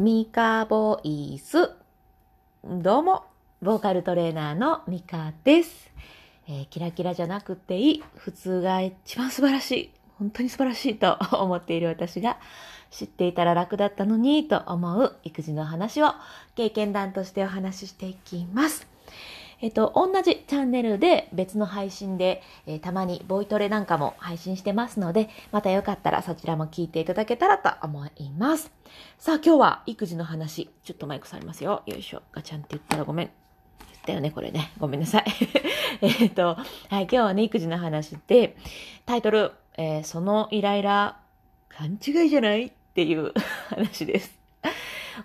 ミカボイス。どうも、ボーカルトレーナーのミカです、えーキラキラじゃなくていい。普通が一番素晴らしい。本当に素晴らしいと 思っている私が、知っていたら楽だったのにと思う育児の話を経験談としてお話ししていきます。えっと、同じチャンネルで別の配信で、えーたまにボイトレなんかも配信してますので、またよかったらそちらも聞いていただけたらと思います。さあ今日は育児の話、ちょっとマイクされますよ。よいしょ。ガチャンって言ったらごめん。言ったよね、これね。ごめんなさい。えっと、はい、今日はね、育児の話で、タイトル、えーそのイライラ、勘違いじゃないっていう 話です。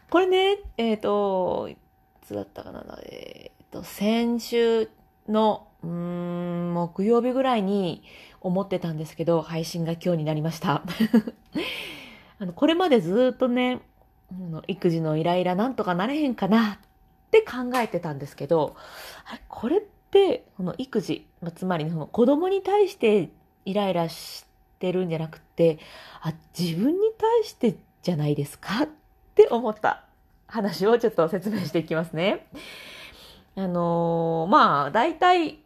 これね、えっ、と、いつだったかな、えっ、と、先週の、木曜日ぐらいに思ってたんですけど、配信が今日になりました。あの、これまでずっとね、育児のイライラなんとかなれへんかなって考えてたんですけど、これって、この育児、つまりその子供に対してイライラしてるんじゃなくて、あ、自分に対してじゃないですかって思った話をちょっと説明していきますね。あのーまあ、大体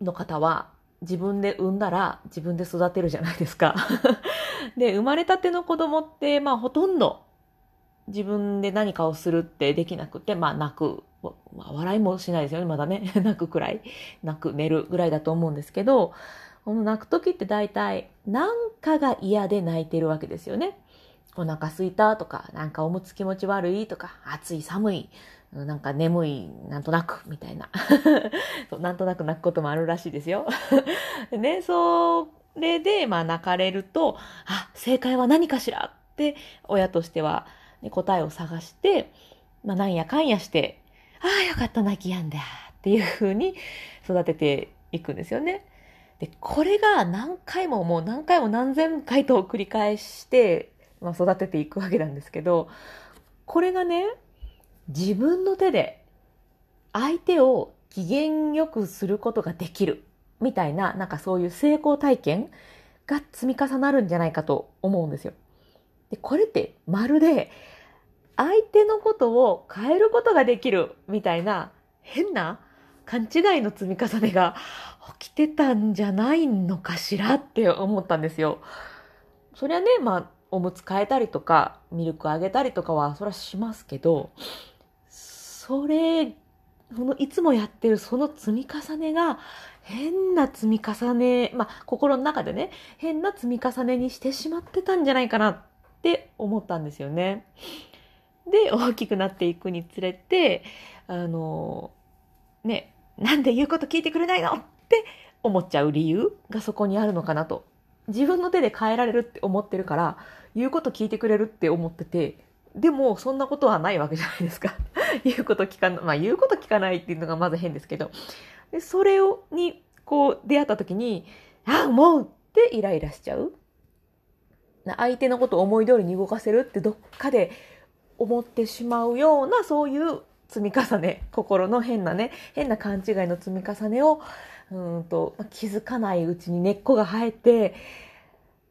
の方は自分で産んだら自分で育てるじゃないですか。で、生まれたての子供って、まあ、ほとんど自分で何かをするってできなくて、まあ、泣く。笑いもしないですよね、まだね。泣くくらい。泣く、寝るぐらいだと思うんですけど、この泣く時って大体、なんかが嫌で泣いてるわけですよね。お腹すいたとか、なんかおむつ気持ち悪いとか、暑い寒い、なんか眠い、なんとなく、みたいな。そうなんとなく泣くこともあるらしいですよ。ね、それで、まあ泣かれると、あ、正解は何かしらって、親としては、ね答えを探して、まあなんやかんやして、ああ、よかった、泣きやんだっていう風に育てていくんですよね。で、これが何回ももう何回も何千回と繰り返して、まあ、育てていくわけなんですけど、これがね、自分の手で相手を機嫌よくすることができるみたいな、なんかそういう成功体験が積み重なるんじゃないかと思うんですよ。で、これってまるで相手のことを変えることができるみたいな変な勘違いの積み重ねが起きてたんじゃないのかしらって思ったんですよ。そりゃね、まあ、おむつ替えたりとか、ミルクあげたりとかは、そりゃしますけど、それ、そのいつもやってるその積み重ねが、変な積み重ね、まあ、心の中でね、変な積み重ねにしてしまってたんじゃないかなって思ったんですよね。で、大きくなっていくにつれて、あの、ね、なんで言うこと聞いてくれないのって思っちゃう理由がそこにあるのかなと。自分の手で変えられるって思ってるから、言うこと聞いてくれるって思ってて、でもそんなことはないわけじゃないですか。言うこと聞かない、まあ言うこと聞かないっていうのがまず変ですけど、でそれをにこう出会った時に、あ、もうってイライラしちゃう。相手のことを思い通りに動かせるってどっかで思ってしまうようなそういう積み重ね心の変なね変な勘違いの積み重ねをうんと気づかないうちに根っこが生えて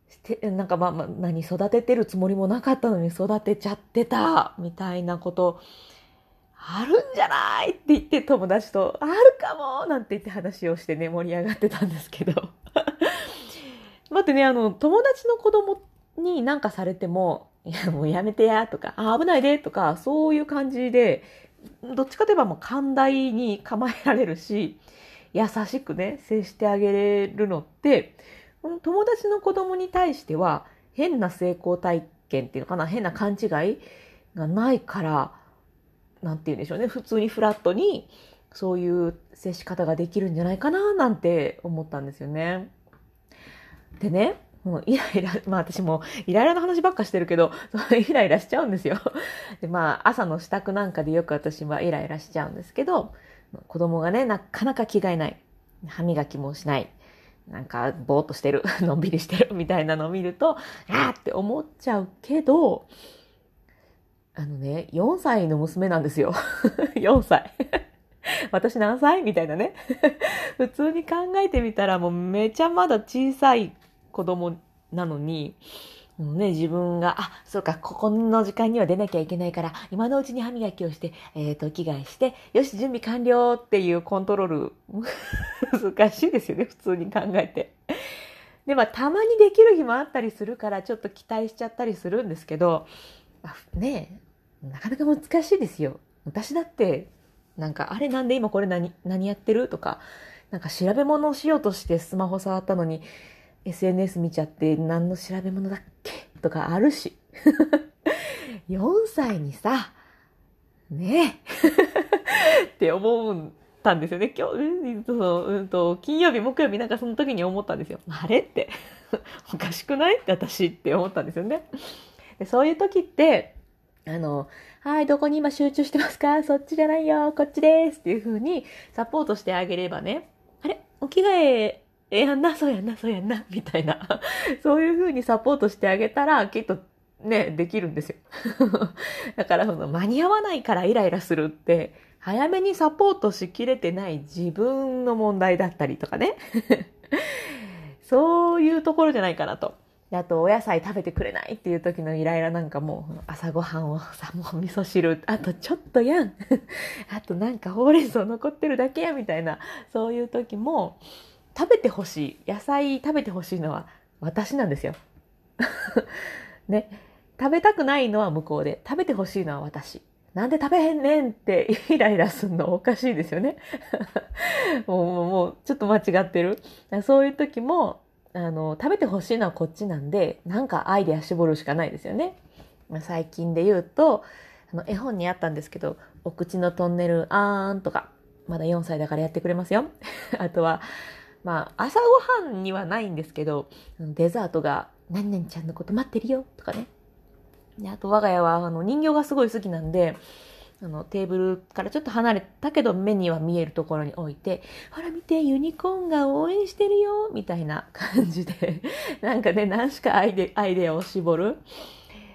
してなんかまあまあ何育ててるつもりもなかったのに育てちゃってたみたいなことあるんじゃないって言って友達とあるかもなんて言って話をしてね盛り上がってたんですけど。待ってねあの友達の子供に何かされてもいや、もうやめてや、とか、あ、危ないで、とか、そういう感じで、どっちかといえばもう寛大に構えられるし、優しくね、接してあげれるのって、この友達の子供に対しては、変な成功体験っていうのかな、変な勘違いがないから、なんて言うんでしょうね、普通にフラットに、そういう接し方ができるんじゃないかな、なんて思ったんですよね。でね、もうイライラ、まあ私もイライラの話ばっかしてるけど、イライラしちゃうんですよ。で、まあ朝の支度なんかでよく私はイライラしちゃうんですけど、子供がね、なかなか着替えない。歯磨きもしない。なんかぼーっとしてる。のんびりしてる。みたいなのを見ると、あーって思っちゃうけど、あのね、4歳の娘なんですよ。4歳。私何歳？みたいなね。普通に考えてみたらもうめちゃまだ小さい子供なのに、ね、自分が、あ、そうか、ここの時間には出なきゃいけないから、今のうちに歯磨きをして、えっ、ー、と、着替えして、よし、準備完了っていうコントロール、難しいですよね、普通に考えて。で、まあ、たまにできる日もあったりするから、ちょっと期待しちゃったりするんですけど、ねえなかなか難しいですよ。私だって、なんか、あれなんで今これ何、何やってる？とか、なんか調べ物をしようとしてスマホ触ったのに、SNS 見ちゃって何の調べ物だっけ？とかあるし。4歳にさ、ねえ って思ったんですよね。今日、その、うんと、金曜日、木曜日なんかその時に思ったんですよ。あれって、おかしくない？って私って思ったんですよね。でそういう時って、あの、はい、どこに今集中してますか？そっちじゃないよ、こっちですっていう風にサポートしてあげればね、あれ？お着替ええやんな、そうやんな、そうやんな、みたいな。そういう風にサポートしてあげたら、きっとね、できるんですよ。だから、その、間に合わないからイライラするって、早めにサポートしきれてない自分の問題だったりとかね。そういうところじゃないかなと。あと、お野菜食べてくれないっていう時のイライラなんかも、朝ごはんをさ、もう味噌汁、あとちょっとやん。あとなんかほうれん草残ってるだけや、みたいな、そういう時も、食べてほしい、野菜食べてほしいのは私なんですよ。ね。食べたくないのは向こうで、食べてほしいのは私。なんで食べへんねんって イライラすんのおかしいですよね。もう、もう、ちょっと間違ってる。そういう時も、あの、食べてほしいのはこっちなんで、なんかアイデア絞るしかないですよね。最近で言うと、あの、絵本にあったんですけど、お口のトンネルあーんとか、まだ4歳だからやってくれますよ。あとは、まあ、朝ごはんにはないんですけど、デザートが、何々ちゃんのこと待ってるよとかね。であと、我が家は、あの、人形がすごい好きなんで、あの、テーブルからちょっと離れたけど目には見えるところに置いて、ほら見て、ユニコーンが応援してるよみたいな感じで、なんかね、何しかアイデアイデアを絞る。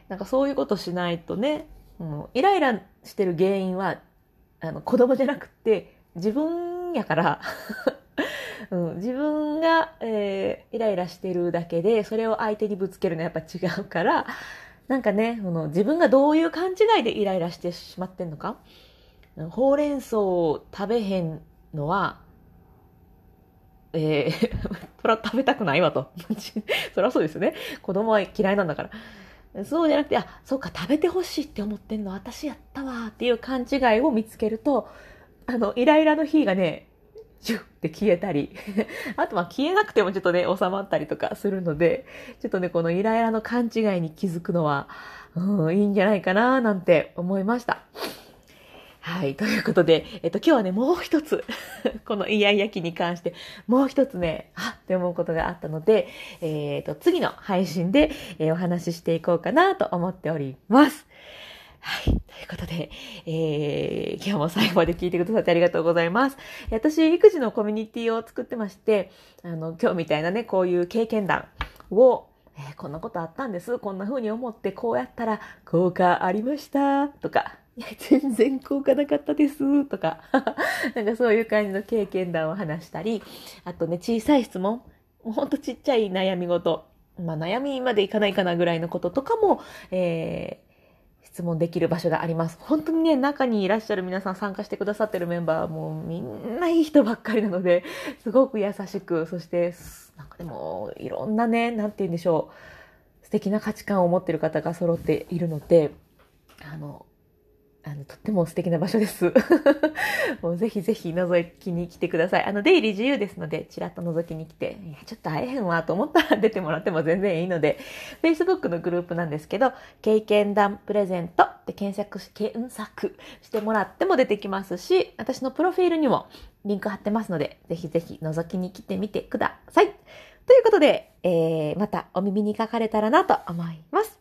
なんかそういうことしないとね、うん、イライラしてる原因は、あの、子供じゃなくって、自分やから うん、自分が、えー、イライラしてるだけで、それを相手にぶつけるのはやっぱ違うから、なんかね、この自分がどういう勘違いでイライラしてしまってんのか、ほうれん草を食べへんのは、えー、そら食べたくないわと。そりゃそうですよね。子供は嫌いなんだから。そうじゃなくて、あ、そうか、食べてほしいって思ってんの私やったわっていう勘違いを見つけると、あの、イライラの日がね、シュッって消えたり、あとは消えなくてもちょっとね、収まったりとかするので、ちょっとね、このイライラの勘違いに気づくのは、うん、いいんじゃないかななんて思いました。はい。ということで、えっと、今日はね、もう一つ このイヤイヤ期に関して、もう一つね、あって思うことがあったので、えっ、と、次の配信で、えー、お話ししていこうかなと思っております。はい。ということで、えー、今日も最後まで聞いてくださってありがとうございます。私、育児のコミュニティを作ってまして、あの、今日みたいなね、こういう経験談を、えー、こんなことあったんです。こんな風に思って、こうやったら効果ありました。とか、いや、全然効果なかったです。とか、なんかそういう感じの経験談を話したり、あとね、小さい質問、もうほんとちっちゃい悩み事、まあ悩みまでいかないかなぐらいのこととかも、えー、質問できる場所があります。本当にね、中にいらっしゃる皆さん参加してくださってるメンバーもみんないい人ばっかりなので、すごく優しく、そして、なんかでも、いろんなね、なんて言うんでしょう、素敵な価値観を持ってる方が揃っているので、あの、あの、とっても素敵な場所です。もうぜひぜひ覗きに来てください。あの、出入り自由ですので、ちらっと覗きに来て、いや、ちょっと会えへんわと思ったら出てもらっても全然いいので、Facebook のグループなんですけど、経験談プレゼントって検索し、検索してもらっても出てきますし、私のプロフィールにもリンク貼ってますので、ぜひぜひ覗きに来てみてください。ということで、えー、またお耳にかかれたらなと思います。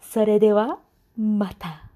それでは、また。